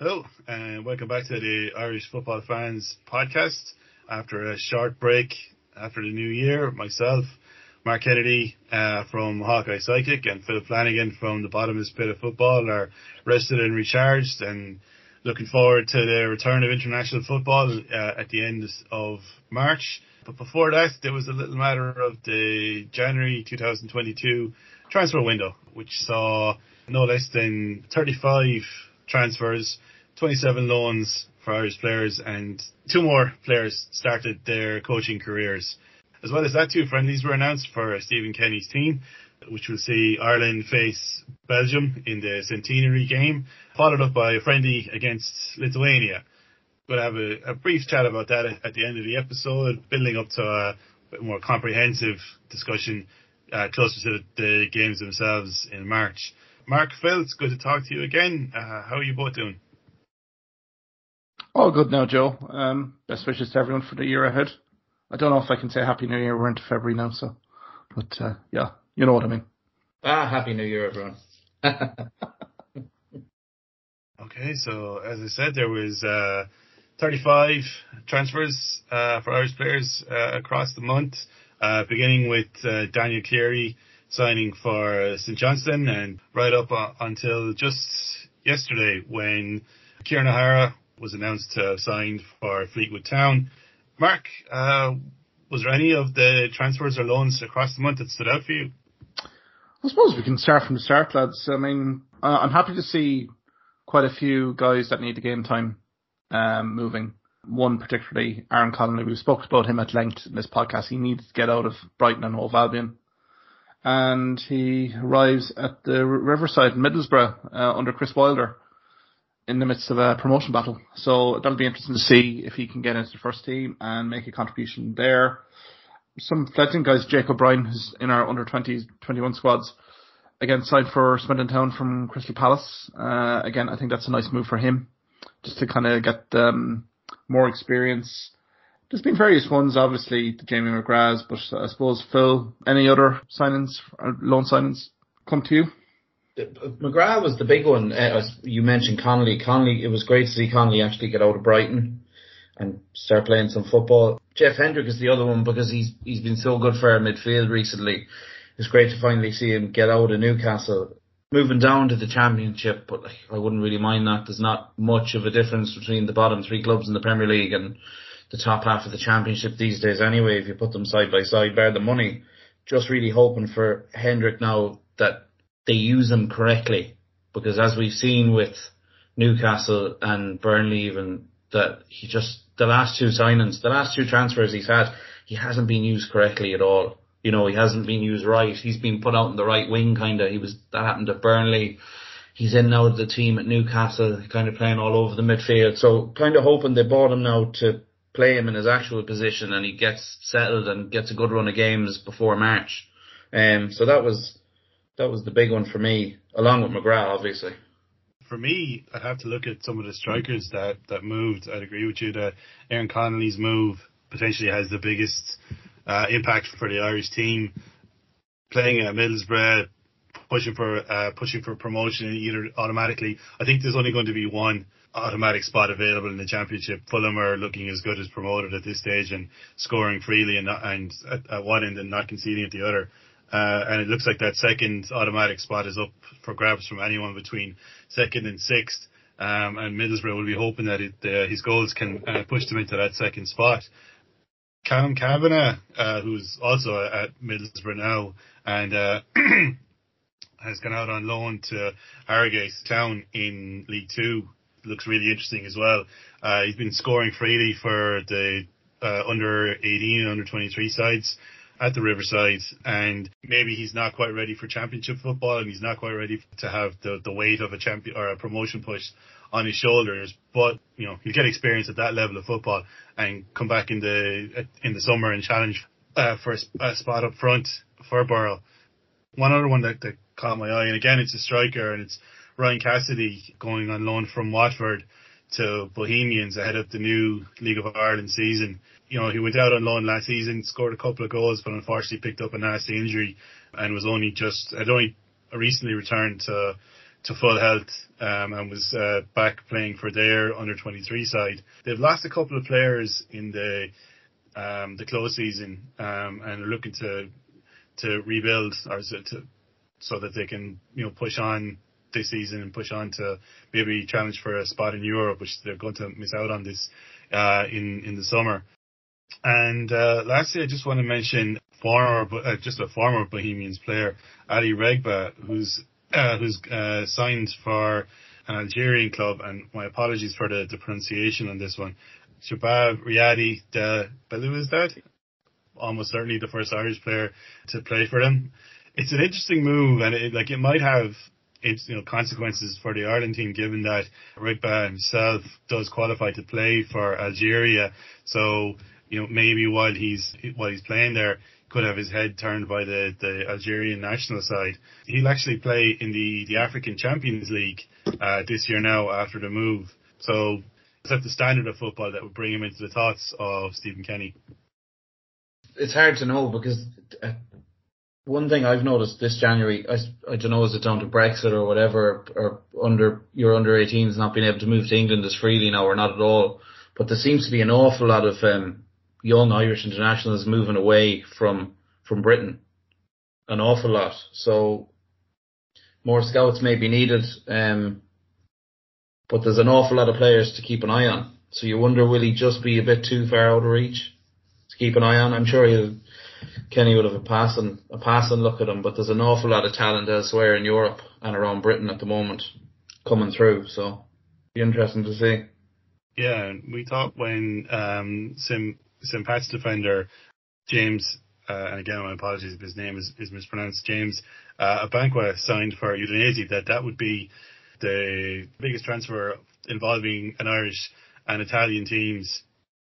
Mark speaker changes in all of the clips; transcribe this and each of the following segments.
Speaker 1: Hello, and welcome back to the Irish Football Fans podcast. After a short break after the new year, myself, Mark Kennedy uh, from Hawkeye Sidekick, and Phil Flanagan from the Bottomless Pit of Football are rested and recharged, and looking forward to the return of international football uh, at the end of March. But before that, there was a little matter of the January 2022 transfer window, which saw no less than 35 transfers, 27 loans for Irish players, and two more players started their coaching careers. As well as that, two friendlies were announced for Stephen Kenny's team, which will see Ireland face Belgium in the centenary game, followed up by a friendly against Lithuania. We'll have a, a brief chat about that at the end of the episode, building up to a bit more comprehensive discussion uh, closer to the, the games themselves in March. Mark it's good to talk to you again. Uh, how are you both doing?
Speaker 2: All good now, Joe. Um, best wishes to everyone for the year ahead. I don't know if I can say Happy New Year. We're into February now, so, but uh, yeah, you know what I mean.
Speaker 3: Ah, Happy New Year, everyone.
Speaker 1: okay, so as I said, there was uh, 35 transfers uh, for Irish players uh, across the month, uh, beginning with uh, Daniel Cleary signing for St Johnstone and right up uh, until just yesterday when Kieran O'Hara was announced to have signed for Fleetwood Town. Mark, uh, was there any of the transfers or loans across the month that stood out for you?
Speaker 2: I suppose we can start from the start, lads. I mean, uh, I'm happy to see quite a few guys that need the game time um, moving. One particularly, Aaron Connolly. We've spoken about him at length in this podcast. He needs to get out of Brighton and Hove Albion and he arrives at the Riverside Middlesbrough uh, under Chris Wilder in the midst of a promotion battle. So that'll be interesting to see if he can get into the first team and make a contribution there. Some fledgling guys, Jake O'Brien, who's in our under 20s, 21 squads, again signed for Swindon Town from Crystal Palace. Uh, again, I think that's a nice move for him, just to kind of get um, more experience there's been various ones, obviously, the Jamie McGraths, but I suppose Phil, any other signings, loan signings come to you?
Speaker 3: McGrath was the big one. Uh, you mentioned Connolly. Connolly, it was great to see Connolly actually get out of Brighton and start playing some football. Jeff Hendrick is the other one because he's he's been so good for our midfield recently. It's great to finally see him get out of Newcastle. Moving down to the championship, but like, I wouldn't really mind that. There's not much of a difference between the bottom three clubs in the Premier League and the top half of the championship these days anyway, if you put them side by side, bear the money. Just really hoping for Hendrick now that they use him correctly. Because as we've seen with Newcastle and Burnley even, that he just, the last two signings, the last two transfers he's had, he hasn't been used correctly at all. You know, he hasn't been used right. He's been put out in the right wing kinda. He was, that happened at Burnley. He's in now with the team at Newcastle, kind of playing all over the midfield. So kind of hoping they bought him now to play him in his actual position and he gets settled and gets a good run of games before March. Um, so that was that was the big one for me, along with McGrath, obviously.
Speaker 1: For me, I'd have to look at some of the strikers that that moved. I'd agree with you that Aaron Connolly's move potentially has the biggest uh, impact for the Irish team. Playing at Middlesbrough, pushing for uh, pushing for promotion either automatically. I think there's only going to be one automatic spot available in the championship. Fulham are looking as good as promoted at this stage and scoring freely and, and at, at, one end and not conceding at the other. Uh, and it looks like that second automatic spot is up for grabs from anyone between second and sixth. Um, and Middlesbrough will be hoping that it, uh, his goals can uh, push them into that second spot. Calum Kavanagh, uh, who's also at Middlesbrough now, and uh, has gone out on loan to Harrogate Town in League Two looks really interesting as well. Uh, he's been scoring freely for the under 18 and under 23 sides at the Riverside, and maybe he's not quite ready for championship football, and he's not quite ready to have the the weight of a champion or a promotion push on his shoulders. But you know, he'll get experience at that level of football and come back in the in the summer and challenge uh, for a, spot up front for Borough. One other one that, that caught my eye, and again, it's a striker, and it's Ryan Cassidy going on loan from Watford to Bohemians ahead of the new League of Ireland season. You know, he went out on loan last season, scored a couple of goals, but unfortunately picked up a nasty injury and was only just, had only recently returned to, to full health um, and was uh, back playing for their under 23 side. They've lost a couple of players in the um, the close season um, and are looking to to rebuild or to, so that they can you know push on this season and push on to maybe challenge for a spot in Europe, which they're going to miss out on this uh, in in the summer. And uh, lastly, I just want to mention former, uh, just a former Bohemians player, Ali Reghba, who's uh, who's uh, signed for an Algerian club, and my apologies for the, the pronunciation on this one. Shabab Riyadi de Belou is that? Almost certainly the first Irish player to play for them. It's an interesting move, and it, like it might have its you know consequences for the Ireland team, given that Reghba himself does qualify to play for Algeria. So you know maybe while he's while he's playing there, could have his head turned by the, the Algerian national side. He'll actually play in the, the African Champions League uh, this year now after the move. So that's the standard of football that would bring him into the thoughts of Stephen Kenny.
Speaker 3: It's hard to know because uh, one thing I've noticed this January, I, I don't know, is it down to Brexit or whatever, or under your under 18s not being able to move to England as freely now or not at all. But there seems to be an awful lot of um, young Irish internationals moving away from from Britain, an awful lot. So more scouts may be needed, um, but there's an awful lot of players to keep an eye on. So you wonder will he just be a bit too far out of reach to keep an eye on? I'm sure he'll. Kenny would have a passing a passing look at him, but there's an awful lot of talent elsewhere in Europe and around Britain at the moment coming through. So be interesting to see.
Speaker 1: Yeah, we thought when um, Sim St. Pat's defender, James, uh, and again, my apologies if his name is, is mispronounced, James uh, Abankwah signed for Udinese, that that would be the biggest transfer involving an Irish and Italian teams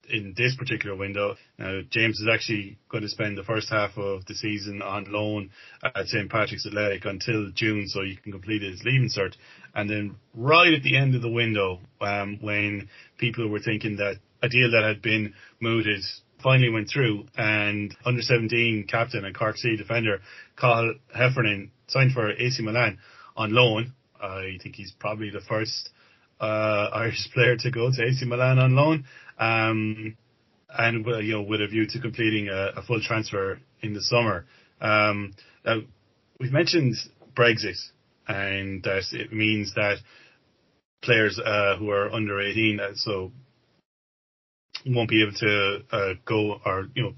Speaker 1: in this particular window. Now, James is actually going to spend the first half of the season on loan at St. Patrick's Athletic until June so he can complete his leaving cert. And then right at the end of the window, um, when people were thinking that a deal that had been mooted finally went through and under 17 captain and Cork City defender Cathal Heffernan signed for AC Milan on loan. I think he's probably the first uh, Irish player to go to AC Milan on loan, um, and you know with a view to completing a, a full transfer in the summer. Um, now, we've mentioned Brexit, and that it means that players uh, who are under 18, uh, so won't be able to uh, go or you know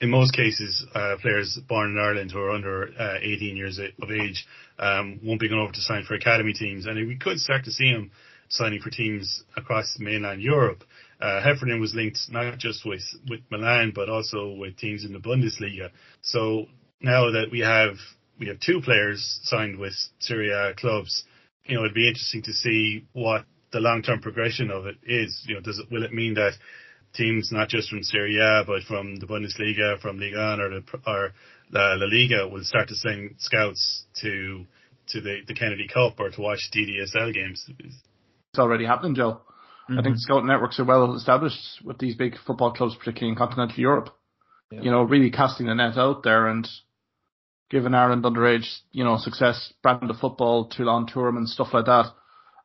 Speaker 1: in most cases, uh, players born in Ireland who are under uh, 18 years of age um, won't be going over to sign for academy teams, and we could start to see them signing for teams across mainland Europe. Uh, Heffernan was linked not just with, with Milan, but also with teams in the Bundesliga. So now that we have we have two players signed with Serie A clubs, you know, it'd be interesting to see what the long term progression of it is. You know, does it will it mean that teams not just from Serie A but from the Bundesliga, from Liga or the or La, La Liga will start to send scouts to to the, the Kennedy Cup or to watch DDSL games.
Speaker 2: It's already happening, Joe. Mm-hmm. I think mm-hmm. scout networks are well established with these big football clubs, particularly in continental Europe. Yeah. You know, really casting the net out there and giving Ireland underage, you know, success, brand of football, Toulon tournament, stuff like that.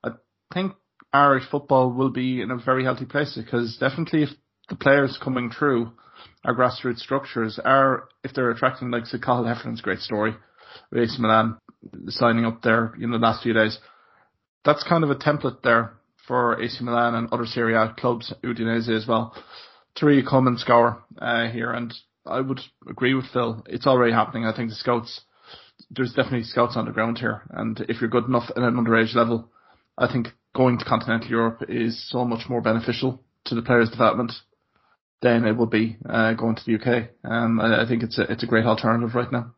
Speaker 2: I think Irish football will be in a very healthy place because definitely if the players coming through our grassroots structures are, if they're attracting like say Cathal Heffernan's great story, AC Milan signing up there, in the last few days. That's kind of a template there for AC Milan and other Serie A clubs, Udinese as well, to really come and scour uh, here. And I would agree with Phil. It's already happening. I think the scouts, there's definitely scouts on the ground here. And if you're good enough at an underage level, I think going to continental Europe is so much more beneficial to the players' development than it would be uh, going to the UK. Um, I, I, think it's a it's a great alternative right now.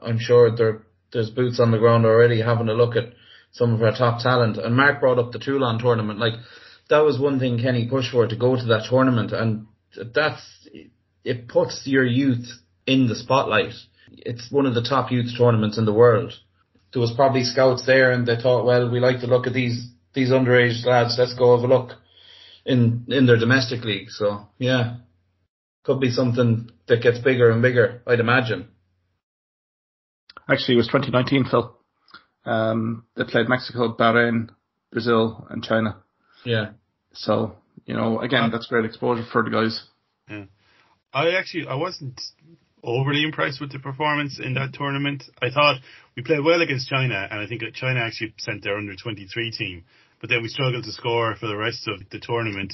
Speaker 3: I'm sure there there's boots on the ground already having a look at some of our top talent. And Mark brought up the Toulon tournament. Like that was one thing Kenny pushed for to go to that tournament, and that's it puts your youth in the spotlight. It's one of the top youth tournaments in the world. There was probably scouts there, and they thought, well, we like to look at these these underage lads. Let's go have a look in in their domestic league. So yeah, could be something that gets bigger and bigger. I'd imagine.
Speaker 2: Actually, it was 2019, Phil. Um, they played Mexico, Bahrain, Brazil, and China.
Speaker 3: Yeah.
Speaker 2: So you know, again, that's great exposure for the guys.
Speaker 1: Yeah. I actually I wasn't overly impressed with the performance in that tournament. I thought we played well against China, and I think China actually sent their under 23 team, but then we struggled to score for the rest of the tournament,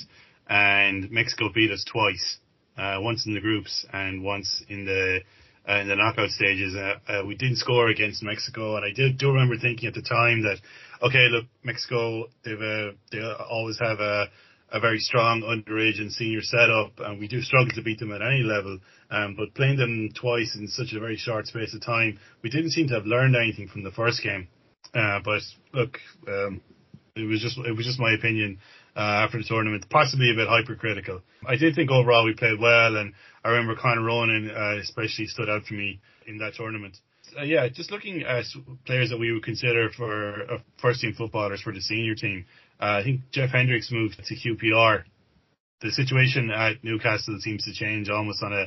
Speaker 1: and Mexico beat us twice, uh, once in the groups and once in the uh, in the knockout stages. Uh, uh, we didn't score against Mexico, and I did do remember thinking at the time that, okay, look, Mexico, they've uh, they always have a a very strong underage and senior setup, and we do struggle to beat them at any level. Um, but playing them twice in such a very short space of time, we didn't seem to have learned anything from the first game. Uh, but look, um, it was just it was just my opinion uh, after the tournament, possibly a bit hypercritical. I did think overall we played well, and I remember Conor Ronan uh, especially stood out for me in that tournament. Uh, yeah, just looking at players that we would consider for uh, first team footballers for the senior team. Uh, I think Jeff Hendricks moved to QPR. The situation at Newcastle seems to change almost on a,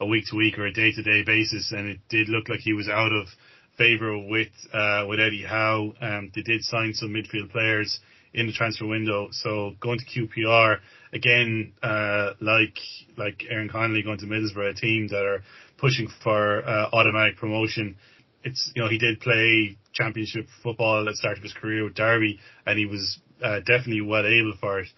Speaker 1: a week to week or a day to day basis, and it did look like he was out of favour with uh, with Eddie Howe. Um, they did sign some midfield players in the transfer window, so going to QPR again, uh, like like Aaron Connolly going to Middlesbrough, a team that are pushing for uh, automatic promotion. It's you know he did play championship football at the start of his career with Derby, and he was uh, definitely well able for it.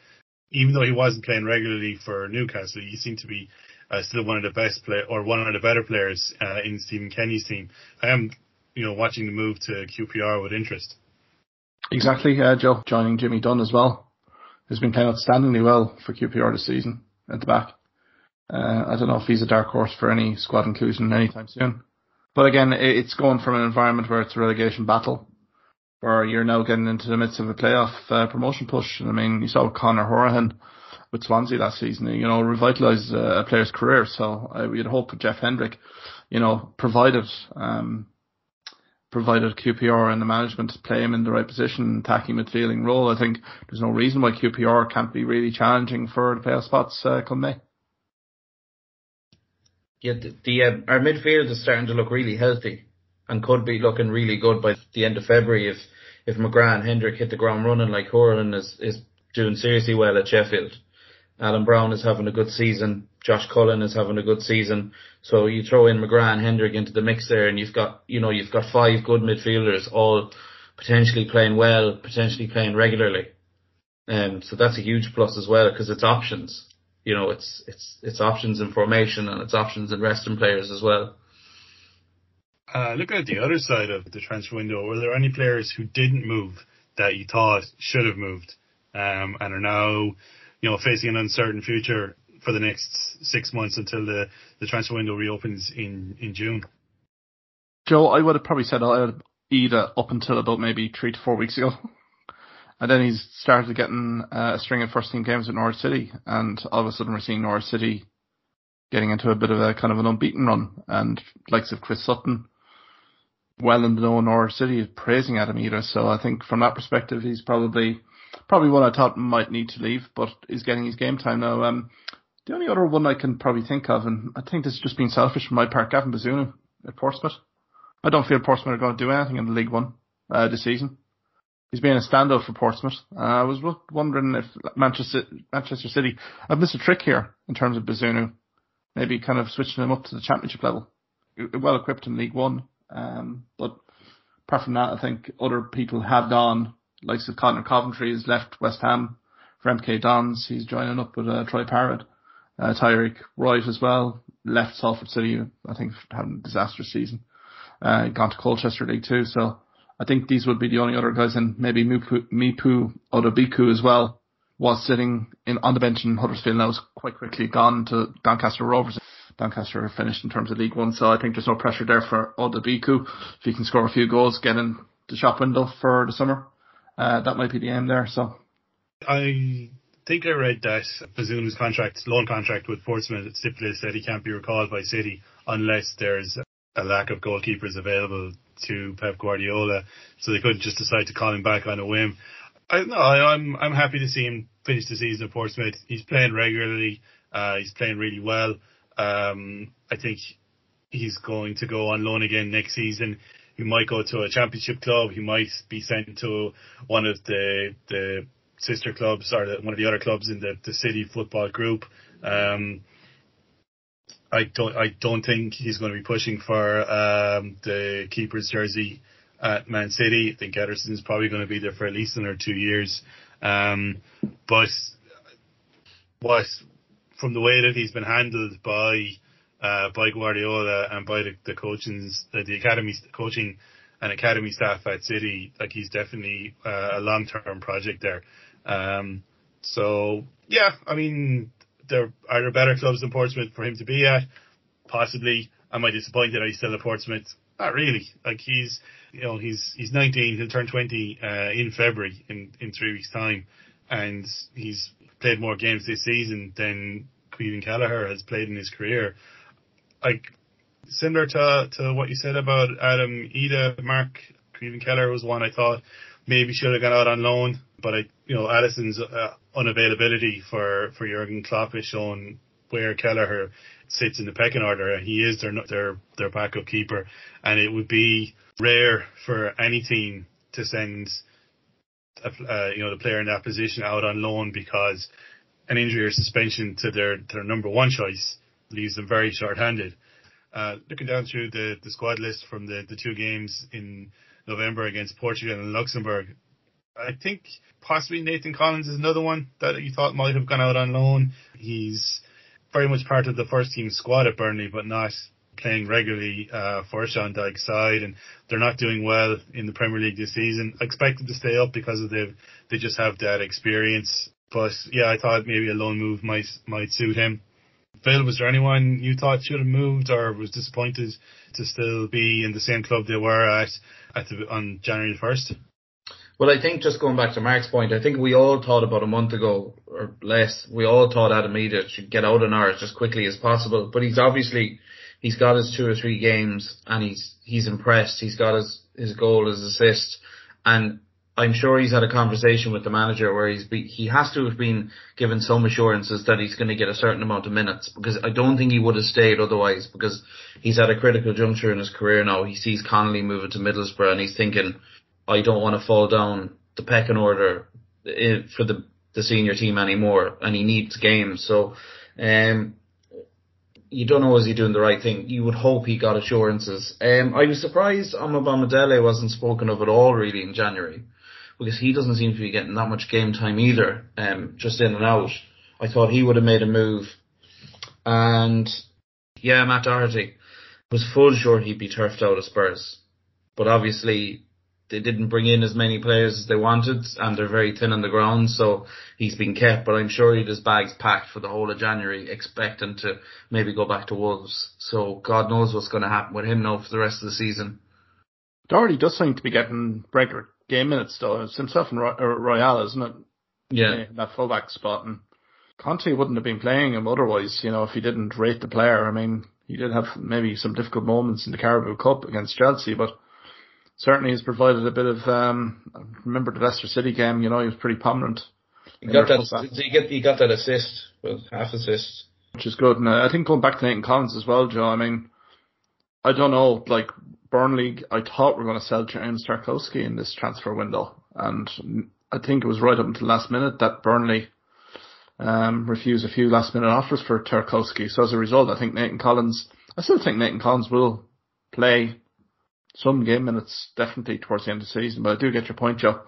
Speaker 1: Even though he wasn't playing regularly for Newcastle, he seemed to be uh, still one of the best play or one of the better players uh, in Stephen Kenny's team. I am, you know, watching the move to QPR with interest.
Speaker 2: Exactly, uh, Joe joining Jimmy Dunne as well. Has been playing outstandingly well for QPR this season at the back. Uh, I don't know if he's a dark horse for any squad inclusion anytime soon. But again, it's going from an environment where it's a relegation battle where you're now getting into the midst of a playoff uh, promotion push. And I mean, you saw Conor Hourihane with Swansea last season, you know, revitalised uh, a player's career. So uh, we'd hope Jeff Hendrick, you know, provided, um, provided QPR and the management to play him in the right position, attacking midfielding role. I think there's no reason why QPR can't be really challenging for the playoff spots uh, come May.
Speaker 3: Yeah, the, the uh, our midfield is starting to look really healthy and could be looking really good by the end of February if if McGrath and Hendrick hit the ground running like Hourihane is, is doing seriously well at Sheffield. Alan Browne is having a good season. Josh Cullen is having a good season. So you throw in McGrath and Hendrick into the mix there and you've got, you know, you've got five good midfielders all potentially playing well, potentially playing regularly. Um, so that's a huge plus as well because it's options. You know, it's, it's, it's options in formation and it's options in resting players as well.
Speaker 1: Uh, looking at the other side of the transfer window, were there any players who didn't move that you thought should have moved um, and are now, you know, facing an uncertain future for the next six months until the, the transfer window reopens in, in June?
Speaker 2: Joe, I would have probably said Idah up until about maybe three to four weeks ago. And then he's started getting uh, a string of first team games at Norwich City, and all of a sudden we're seeing Norwich City getting into a bit of a kind of an unbeaten run, and likes of Chris Sutton, well in the know Norwich City is praising Adam Idah. So I think from that perspective, he's probably probably one I thought might need to leave, but is getting his game time now. Um, the only other one I can probably think of, and I think this is just being selfish from my part, Gavin Bazunu at Portsmouth. I don't feel Portsmouth are going to do anything in the League One uh, this season. He's been a standout for Portsmouth. Uh, I was wondering if Manchester Manchester City have missed a trick here in terms of Bazunu, maybe kind of switching him up to the Championship level. Well equipped in League One, um, but apart from that, I think other people have gone. Like so Conor Coventry has left West Ham for MK Dons. He's joining up with uh, Troy Parrott. Uh, Tyreik Wright as well left Salford City. I think having a disastrous season. Uh, gone to Colchester League too. So I think these would be the only other guys, and maybe Mipo, Mipo Odubeko as well was sitting in on the bench in Huddersfield. Now was quite quickly gone to Doncaster Rovers. Doncaster finished in terms of League One, so I think there's no pressure there for Odubeko. If he can score a few goals, get in the shop window for the summer, uh, that might be the aim there. So,
Speaker 1: I think I read that Bazunu's contract, loan contract with Portsmouth, stipulates that he can't be recalled by City unless there's a lack of goalkeepers available to Pep Guardiola, so they couldn't just decide to call him back on a whim. I no, I, I'm I'm happy to see him finish the season at Portsmouth. He's playing regularly. Uh, he's playing really well. Um, I think he's going to go on loan again next season. he might go to a championship club. He might be sent to one of the the sister clubs or the, one of the other clubs in the, the city football group. Um, I don't I don't think he's going to be pushing for um, the keeper's jersey at Man City. I think Ederson's probably going to be there for at least another two years. Um, but what from the way that he's been handled by uh, by Guardiola and by the, the coaching, uh, the academy coaching and academy staff at City, like he's definitely uh, a long term project there. Um, so yeah, I mean, there are there better clubs than Portsmouth for him to be at? Possibly. Am I disappointed he's still at Portsmouth? Not really. Like he's, you know, he's he's 19. He'll turn 20 uh, in February in in three weeks' time, and he's played more games this season than Caoimhín Kelleher has played in his career. Like similar to to what you said about Adam Idah, Mark Caoimhín Kelleher was one I thought maybe should have gone out on loan, but I, you know, Alisson's uh, unavailability for for Jurgen Klopp has shown where Kelleher sits in the pecking order. He is their their their backup keeper, and it would be rare for any team to send a, uh, you know the player in that position out on loan because an injury or suspension to their their number one choice leaves them very short-handed. Uh, looking down through the, the squad list from the, the two games in November against Portugal and Luxembourg, I think possibly Nathan Collins is another one that you thought might have gone out on loan. He's very much part of the first team squad at Burnley, but not playing regularly uh, for Sean Dyche's side, and they're not doing well in the Premier League this season. I expect them to stay up because of they they just have that experience. But yeah, I thought maybe a loan move might might suit him. Phil, was there anyone you thought should have moved or was disappointed to still be in the same club they were at at the, on January first?
Speaker 3: Well, I think just going back to Mark's point, I think we all thought about a month ago or less, we all thought Adam Idah should get out of Norwich as quickly as possible. But he's obviously he's got his two or three games and he's he's impressed. He's got his his goal, his assist, and I'm sure he's had a conversation with the manager where he's be, he has to have been given some assurances that he's going to get a certain amount of minutes because I don't think he would have stayed otherwise because he's at a critical juncture in his career now. He sees Connolly moving to Middlesbrough and he's thinking I don't want to fall down the pecking order eh, for the the senior team anymore, and he needs games. So, um, you don't know is he doing the right thing. You would hope he got assurances. Um, I was surprised Omobamidele wasn't spoken of at all really in January, because he doesn't seem to be getting that much game time either. Um, just in and out. I thought he would have made a move, and yeah, Matt Doherty was full sure he'd be turfed out of Spurs, but obviously they didn't bring in as many players as they wanted, and they're very thin on the ground. So he's been kept, but I'm sure he had his bags packed for the whole of January, expecting to maybe go back to Wolves. So God knows what's going to happen with him now for the rest of the season.
Speaker 2: Doherty does seem to be getting regular game minutes though. It's himself and Royal, isn't it?
Speaker 3: Yeah,
Speaker 2: that fullback spot. And Conte wouldn't have been playing him otherwise, you know, if he didn't rate the player. I mean, he did have maybe some difficult moments in the Carabao Cup against Chelsea, but certainly he's provided a bit of. Um, I remember the Leicester City game? You know, he was pretty prominent.
Speaker 3: He got that. He get he got that assist, well, half assist,
Speaker 2: which is good. And uh, I think going back to Nathan Collins as well, Joe. I mean, I don't know. Like Burnley, I thought we are going to sell James Tarkowski in this transfer window, and I think it was right up until last minute that Burnley um, refused a few last minute offers for Tarkowski. So as a result, I think Nathan Collins. I still think Nathan Collins will play some game minutes definitely towards the end of the season. But I do get your point, Joe.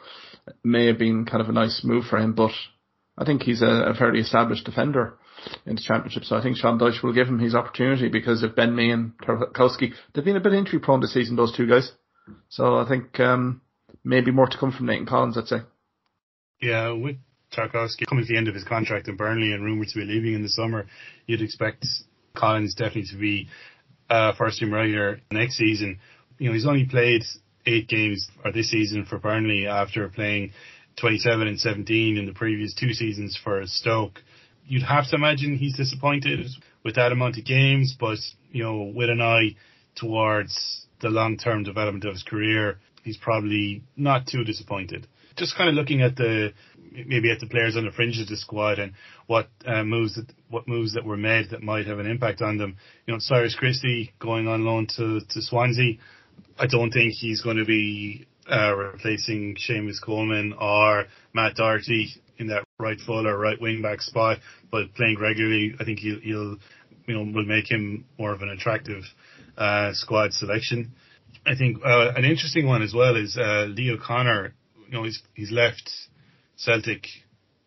Speaker 2: It may have been kind of a nice move for him, but I think he's a, a fairly established defender in the championship. So I think Sean Dyche will give him his opportunity because of Ben Mee and Tarkowski, they've been a bit injury prone this season, those two guys. So I think um, maybe more to come from Nathan Collins, I'd say.
Speaker 1: Yeah, with Tarkowski coming to the end of his contract in Burnley and rumoured to be leaving in the summer, you'd expect Collins definitely to be uh, first team regular next season you know, he's only played eight games or this season for Burnley after playing 27 and 17 in the previous two seasons for Stoke. You'd have to imagine he's disappointed with that amount of games, but you know, with an eye towards the long-term development of his career, he's probably not too disappointed. Just kind of looking at the maybe at the players on the fringe of the squad and what uh, moves that what moves that were made that might have an impact on them. You know, Cyrus Christie going on loan to to Swansea I don't think he's going to be uh, replacing Seamus Coleman or Matt Doherty in that right full or right wing back spot, but playing regularly, I think he'll, he'll you know, will make him more of an attractive uh, squad selection. I think uh, an interesting one as well is uh, Lee O'Connor. You know, he's he's left Celtic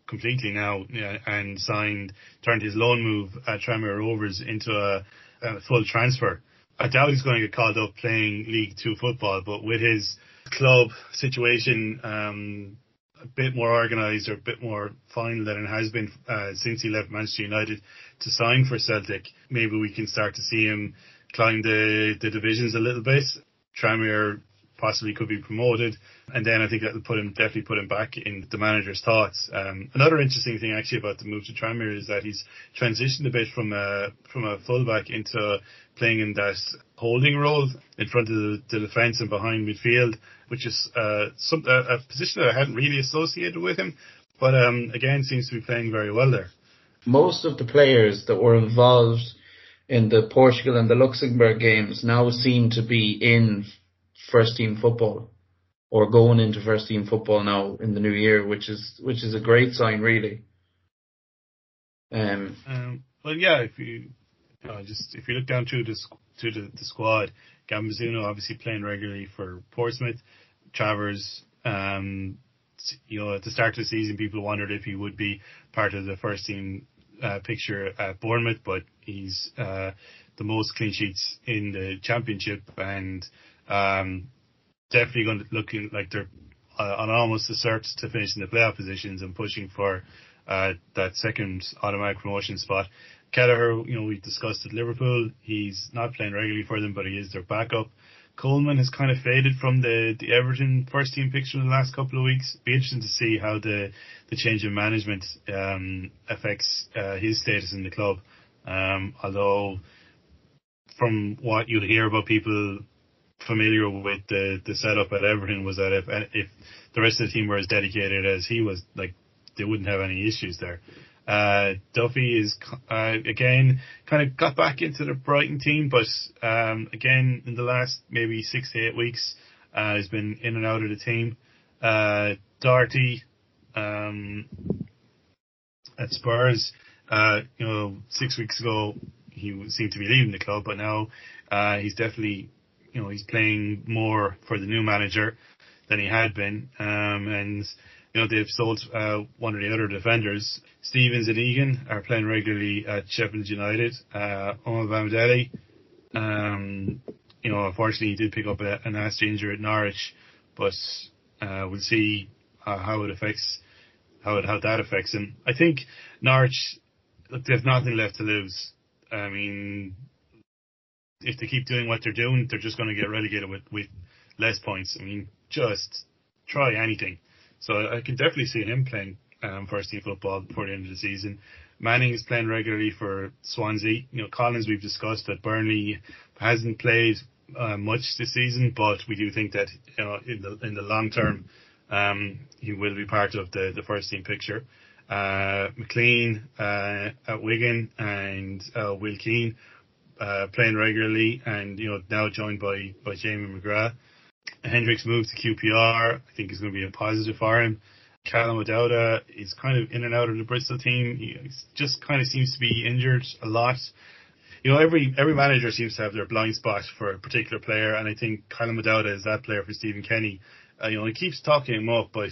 Speaker 1: completely now yeah, and signed, turned his loan move at Tranmere Rovers into a, a full transfer. I doubt he's going to get called up playing League Two football, but with his club situation um, a bit more organised or a bit more final than it has been uh, since he left Manchester United to sign for Celtic, maybe we can start to see him climb the, the divisions a little bit. Tranmere possibly could be promoted. And then I think that will put him definitely put him back in the manager's thoughts. Um, another interesting thing actually about the move to Tranmere is that he's transitioned a bit from a from a fullback into playing in that holding role in front of the, the defence and behind midfield, which is uh, some a, a, position that I hadn't really associated with him. But um, again, seems to be playing very well there.
Speaker 3: Most of the players that were involved in the Portugal and the Luxembourg games now seem to be in first team football or going into first team football now in the new year, which is which is a great sign, really.
Speaker 1: Um, um well, yeah, if you uh, just if you look down to the to the, the squad, Gambazzuno obviously playing regularly for Portsmouth, Travers. Um, you know, at the start of the season, people wondered if he would be part of the first team uh, picture at Bournemouth, but he's uh, the most clean sheets in the championship and um, definitely going to looking like they're uh, on almost the search to finish in the playoff positions and pushing for uh, that second automatic promotion spot. Kelleher, you know, we discussed at Liverpool. He's not playing regularly for them, but he is their backup. Coleman has kind of faded from the, the Everton first team picture in the last couple of weeks. Be interesting to see how the, the change in management um, affects uh, his status in the club. Um, although, from what you'll hear about people familiar with the the setup at Everton was that if if the rest of the team were as dedicated as he was, like they wouldn't have any issues there. Uh, Duffy is uh, again kind of got back into the Brighton team, but um, again in the last maybe six to eight weeks uh, has been in and out of the team. Uh, Doherty um, at Spurs, uh, you know, six weeks ago he seemed to be leaving the club, but now uh, he's definitely you know, he's playing more for the new manager than he had been. Um, and, you know, they've sold, uh, one of the other defenders. Stevens and Egan are playing regularly at Sheffield United. Uh, Omobamidele, um, you know, unfortunately he did pick up a, a nasty injury at Norwich, but, uh, we'll see uh, how it affects, how it, how that affects him. I think Norwich, look, they've nothing left to lose. I mean, if they keep doing what they're doing, they're just going to get relegated with, with less points. I mean, just try anything. So I can definitely see him playing um, first team football before the end of the season. Manning is playing regularly for Swansea. You know, Collins we've discussed that Burnley hasn't played uh, much this season, but we do think that you know in the in the long term um, he will be part of the the first team picture. Uh, McClean uh, at Wigan and uh, Will Keane uh, playing regularly and, you know, now joined by, by Jamie McGrath. Hendricks moved to QPR. I think is going to be a positive for him. Callum O'Dowda is kind of in and out of the Bristol team. He just kind of seems to be injured a lot. You know, every every manager seems to have their blind spot for a particular player, and I think Callum O'Dowda is that player for Stephen Kenny. Uh, you know, he keeps talking him up, but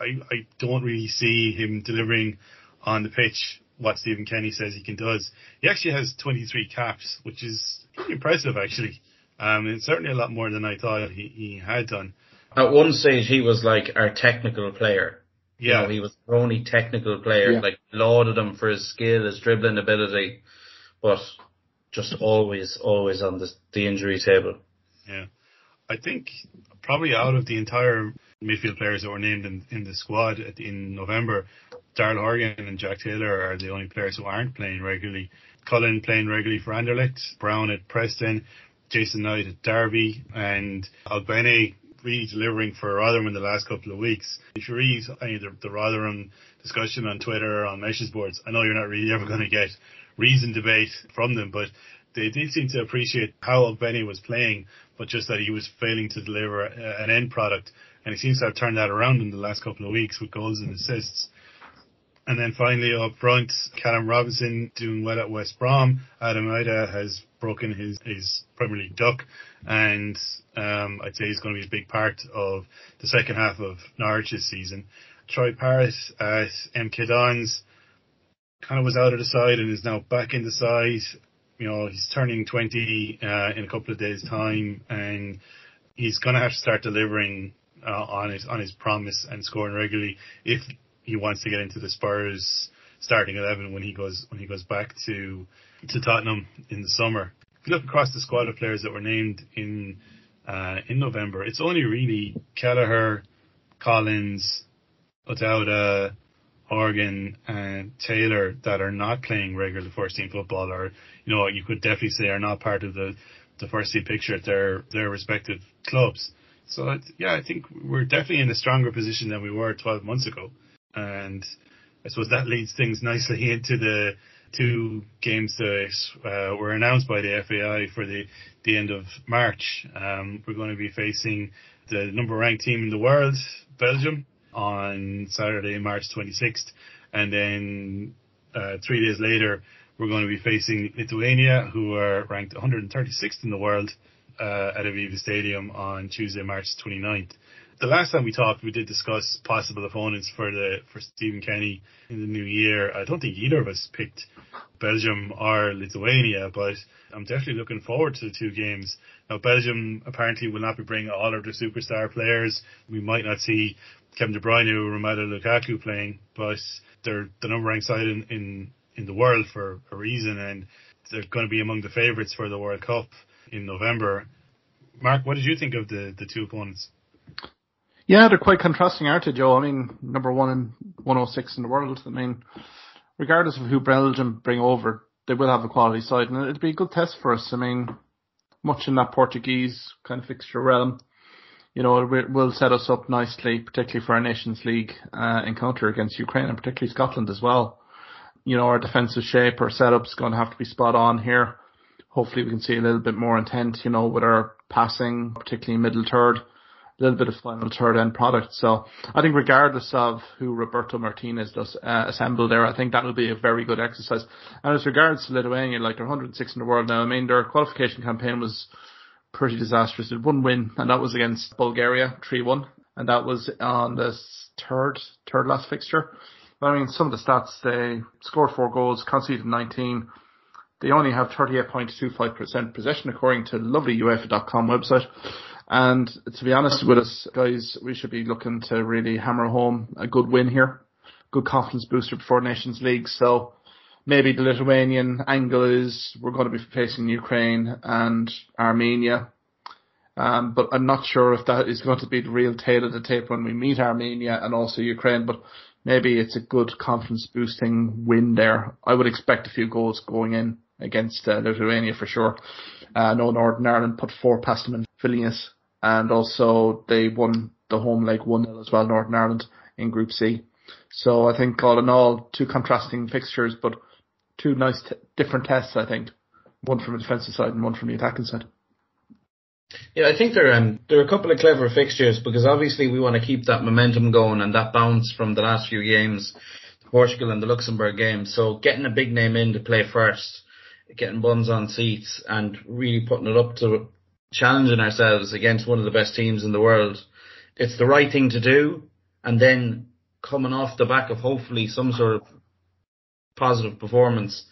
Speaker 1: I I don't really see him delivering on the pitch what Stephen Kenny says he can does. He actually has 23 caps, which is pretty impressive actually. Um, it's certainly a lot more than I thought he, he had done.
Speaker 3: At one stage, he was like our technical player. Yeah, you know, he was our only technical player. Yeah. Like lauded him for his skill, his dribbling ability, but just always, always on the the injury table.
Speaker 1: Yeah, I think probably out of the entire midfield players that were named in, in the squad at, in November, Daryl Horgan and Jack Taylor are the only players who aren't playing regularly. Cullen playing regularly for Anderlecht, Browne at Preston, Jason Knight at Derby, and Ogbene really delivering for Rotherham in the last couple of weeks. If you read any of the, the Rotherham discussion on Twitter or on message boards, I know you're not really ever going to get reasoned debate from them, but they did seem to appreciate how Ogbene was playing, but just that he was failing to deliver uh, an end product. And he seems to have turned that around in the last couple of weeks with goals and assists. And then finally up front, Callum Robinson doing well at West Brom. Adam Idah has broken his, his Premier League duck and um, I'd say he's going to be a big part of the second half of Norwich's season. Troy Parrott at MK Dons kind of was out of the side and is now back in the side. You know, he's turning 20 uh, in a couple of days' time and he's going to have to start delivering uh, on his on his promise and scoring regularly if he wants to get into the Spurs starting eleven when he goes when he goes back to to Tottenham in the summer. If you look across the squad of players that were named in uh, in November, it's only really Kelleher, Collins, O'Dowda, Horgan, and Taylor that are not playing regular first team football, or you know you could definitely say are not part of the the first team picture at their their respective clubs. So yeah, I think we're definitely in a stronger position than we were 12 months ago and I suppose that leads things nicely into the two games that uh, were announced by the FAI for the, the end of March. Um, we're going to be facing the number ranked team in the world, Belgium, on Saturday, March 26th. And then uh, three days later, we're going to be facing Lithuania, who are ranked 136th in the world uh, at Aviva Stadium on Tuesday, March 29th the last time we talked, we did discuss possible opponents for the for Stephen Kenny in the new year. I don't think either of us picked Belgium or Lithuania, but I'm definitely looking forward to the two games. Now, Belgium apparently will not be bringing all of their superstar players. We might not see Kevin De Bruyne or Romelu Lukaku playing, but they're the number one side in, in in the world for a reason, and they're going to be among the favourites for the World Cup in November. Mark, what did you think of the the two opponents?
Speaker 2: Yeah, they're quite contrasting, aren't they, Joe? I mean, number one and 106 in the world. I mean, regardless of who Belgium bring over, they will have a quality side, and it'd be a good test for us. I mean, much in that Portuguese kind of fixture realm, you know, it will set us up nicely, particularly for our Nations League uh, encounter against Ukraine and particularly Scotland as well. You know, our defensive shape, our setup's going to have to be spot on here. Hopefully, we can see a little bit more intent, you know, with our passing, particularly middle third little bit of final third end product. So I think regardless of who Roberto Martinez does uh, assemble there, I think that will be a very good exercise. And as regards to Lithuania, like they're 106 in the world now. I mean, their qualification campaign was pretty disastrous. They had one win, and that was against Bulgaria, 3-1, and that was on the third, third last fixture. But I mean, some of the stats, they scored four goals, conceded 19. They only have 38.25% possession according to lovely UEFA.com website. And to be honest with us, guys, we should be looking to really hammer home a good win here. Good confidence booster before Nations League. So maybe the Lithuanian angle is we're going to be facing Ukraine and Armenia. Um, but I'm not sure if that is going to be the real tail of the tape when we meet Armenia and also Ukraine. But maybe it's a good confidence boosting win there. I would expect a few goals going in against uh, Lithuania for sure. Uh, no Northern Ireland put four past them in Vilnius and also they won the home leg 1-0 as well, Northern Ireland in Group C. So I think all in all, two contrasting fixtures, but two nice t- different tests, I think. One from the defensive side and one from the attacking side.
Speaker 3: Yeah, I think there um there are a couple of clever fixtures because obviously we want to keep that momentum going and that bounce from the last few games, Portugal and the Luxembourg game. So getting a big name in to play first, getting buns on seats and really putting it up to challenging ourselves against one of the best teams in the world. It's the right thing to do. And then coming off the back of hopefully some sort of positive performance,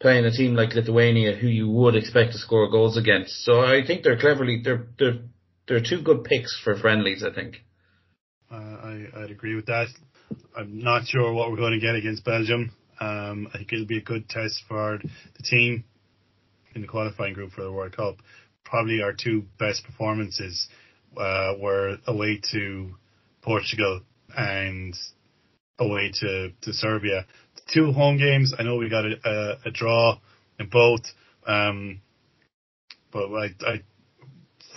Speaker 3: playing a team like Lithuania who you would expect to score goals against. So I think they're cleverly, they're, they're, they're two good picks for friendlies, I think.
Speaker 1: Uh, I, I'd agree with that. I'm not sure what we're going to get against Belgium. Um, I think it'll be a good test for the team in the qualifying group for the World Cup probably our two best performances uh, were away to Portugal and away to, to Serbia. The two home games, I know we got a, a, a draw in both, um, but I, I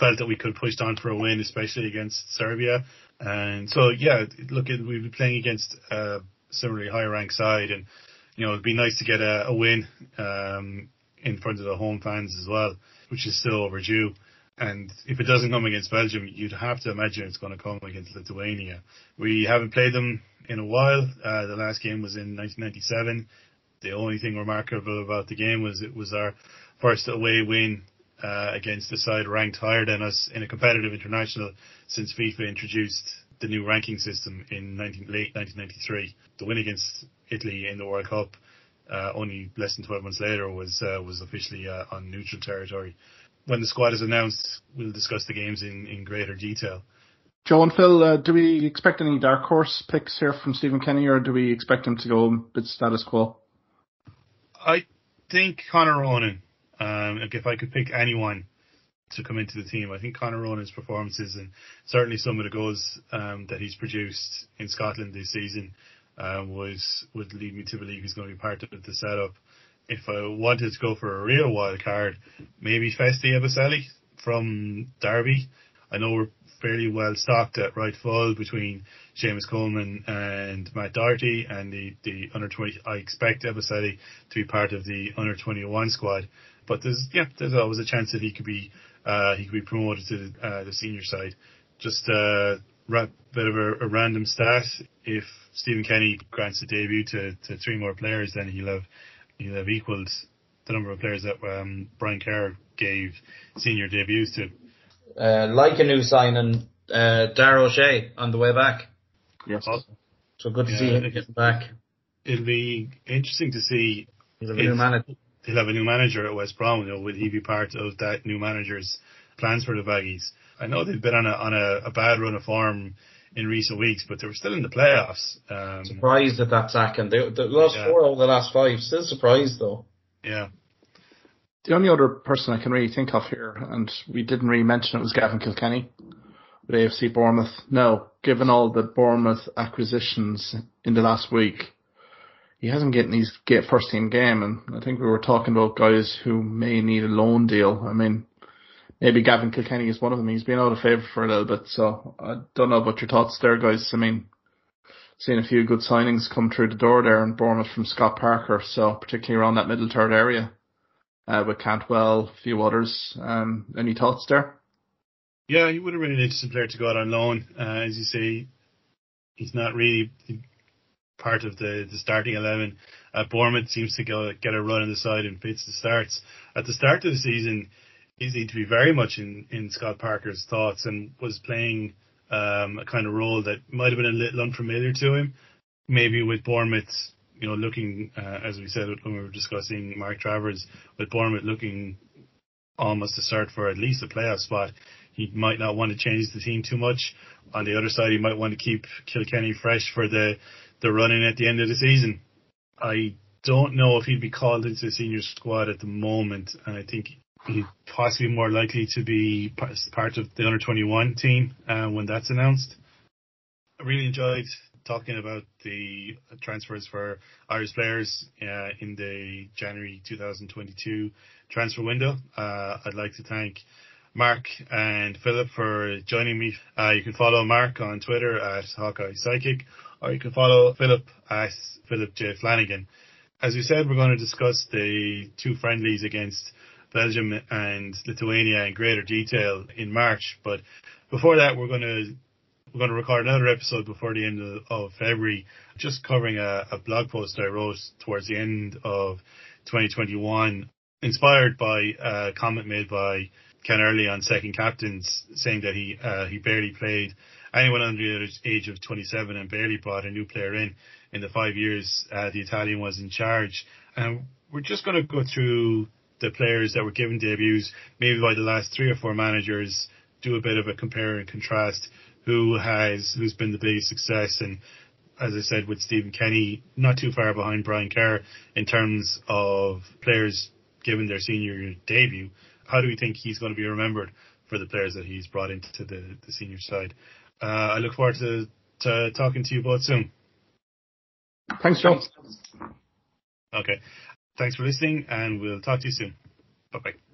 Speaker 1: felt that we could push on for a win, especially against Serbia. And so, yeah, look, we've been playing against a similarly high ranked side, and you know, it'd be nice to get a, a win um, in front of the home fans as well which is still overdue. And if it doesn't come against Belgium, you'd have to imagine it's going to come against Lithuania. We haven't played them in a while. Uh, the last game was in 1997. The only thing remarkable about the game was it was our first away win uh, against a side ranked higher than us in a competitive international since FIFA introduced the new ranking system in 19, late 1993. The win against Italy in the World Cup uh, only less than 12 months later was uh, was officially uh, on neutral territory. When the squad is announced, we'll discuss the games in, in greater detail.
Speaker 2: Joe and Phil, uh, do we expect any dark horse picks here from Stephen Kenny, or do we expect him to go a bit status quo?
Speaker 1: I think Conor Ronan. Um, like if I could pick anyone to come into the team, I think Conor Ronan's performances and certainly some of the goals um, that he's produced in Scotland this season um, was would lead me to believe he's going to be part of the setup. If I wanted to go for a real wild card, maybe Festy Ebosele from Derby. I know we're fairly well stocked at right full between Seamus Coleman and Matt Doherty and the, the under 20. I expect Ebosele to be part of the under 21 squad, but there's yeah there's always a chance that he could be uh, he could be promoted to the, uh, the senior side. Just uh, a bit of a, a, random stat. If Stephen Kenny grants a debut to, to three more players, then he'll have he'll have equalled the number of players that um, Brian Kerr gave senior debuts to.
Speaker 3: Uh, like a new signing, uh, Dara O'Shea on the way back.
Speaker 2: Yes.
Speaker 3: Awesome. So good to yeah, see him getting back.
Speaker 1: It'll be interesting to see.
Speaker 3: He'll have a new manager.
Speaker 1: He'll have a new manager at West Brom. You know, will he be part of that new manager's plans for the Baggies? I know they've been on a on a, a bad run of form in recent weeks, but they were still in the playoffs. Um,
Speaker 3: surprised at that second. They, they lost yeah. four over the last five. Still surprised though.
Speaker 1: Yeah.
Speaker 2: The only other person I can really think of here, and we didn't really mention it, was Gavin Kilkenny with AFC Bournemouth. No, given all the Bournemouth acquisitions in the last week, he hasn't getting his get first team game, and I think we were talking about guys who may need a loan deal. I mean, maybe Gavin Kilkenny is one of them. He's been out of favour for a little bit, so I don't know about your thoughts there, guys. I mean, seeing a few good signings come through the door there in Bournemouth from Scott Parker, so particularly around that middle third area uh, with Cantwell, a few others. Um, any thoughts there?
Speaker 1: Yeah, he would have been an interesting player to go out on loan. Uh, as you say, he's not really part of the, the starting 11. Uh, Bournemouth seems to go, get a run on the side and fits the starts. At the start of the season, seemed to be very much in, in Scott Parker's thoughts and was playing um, a kind of role that might have been a little unfamiliar to him. Maybe with Bournemouth, you know, looking, uh, as we said when we were discussing Mark Travers, with Bournemouth looking almost to start for at least a playoff spot, he might not want to change the team too much. On the other side, he might want to keep Kilkenny fresh for the, the running at the end of the season. I don't know if he'd be called into the senior squad at the moment, and I think he's possibly more likely to be part of the under 21 team uh, when that's announced. I really enjoyed talking about the transfers for Irish players uh, in the January 2022 transfer window. Uh, I'd like to thank Mark and Philip for joining me. Uh, you can follow Mark on Twitter at Hawkeye Sidekick, or you can follow Philip at Philip J Flanagan. As we said, we're going to discuss the two friendlies against Belgium and Lithuania in greater detail in March. But before that, we're going to we're going to record another episode before the end of, of February, just covering a, a, blog post I wrote towards the end of 2021, inspired by a comment made by Ken Early on second captains, saying that he uh, he barely played anyone under the age of 27 and barely brought a new player in in the five years uh, the Italian was in charge. And we're just going to go through the players that were given debuts, maybe by the last three or four managers, do a bit of a compare and contrast. Who has who's been the biggest success and as I said with Stephen Kenny, not too far behind Brian Kerr in terms of players given their senior debut. How do we think he's going to be remembered for the players that he's brought into the, the senior side? Uh, I look forward to, to talking to you both soon.
Speaker 2: Thanks, John.
Speaker 1: Okay. Thanks for listening, and we'll talk to you soon. Bye bye.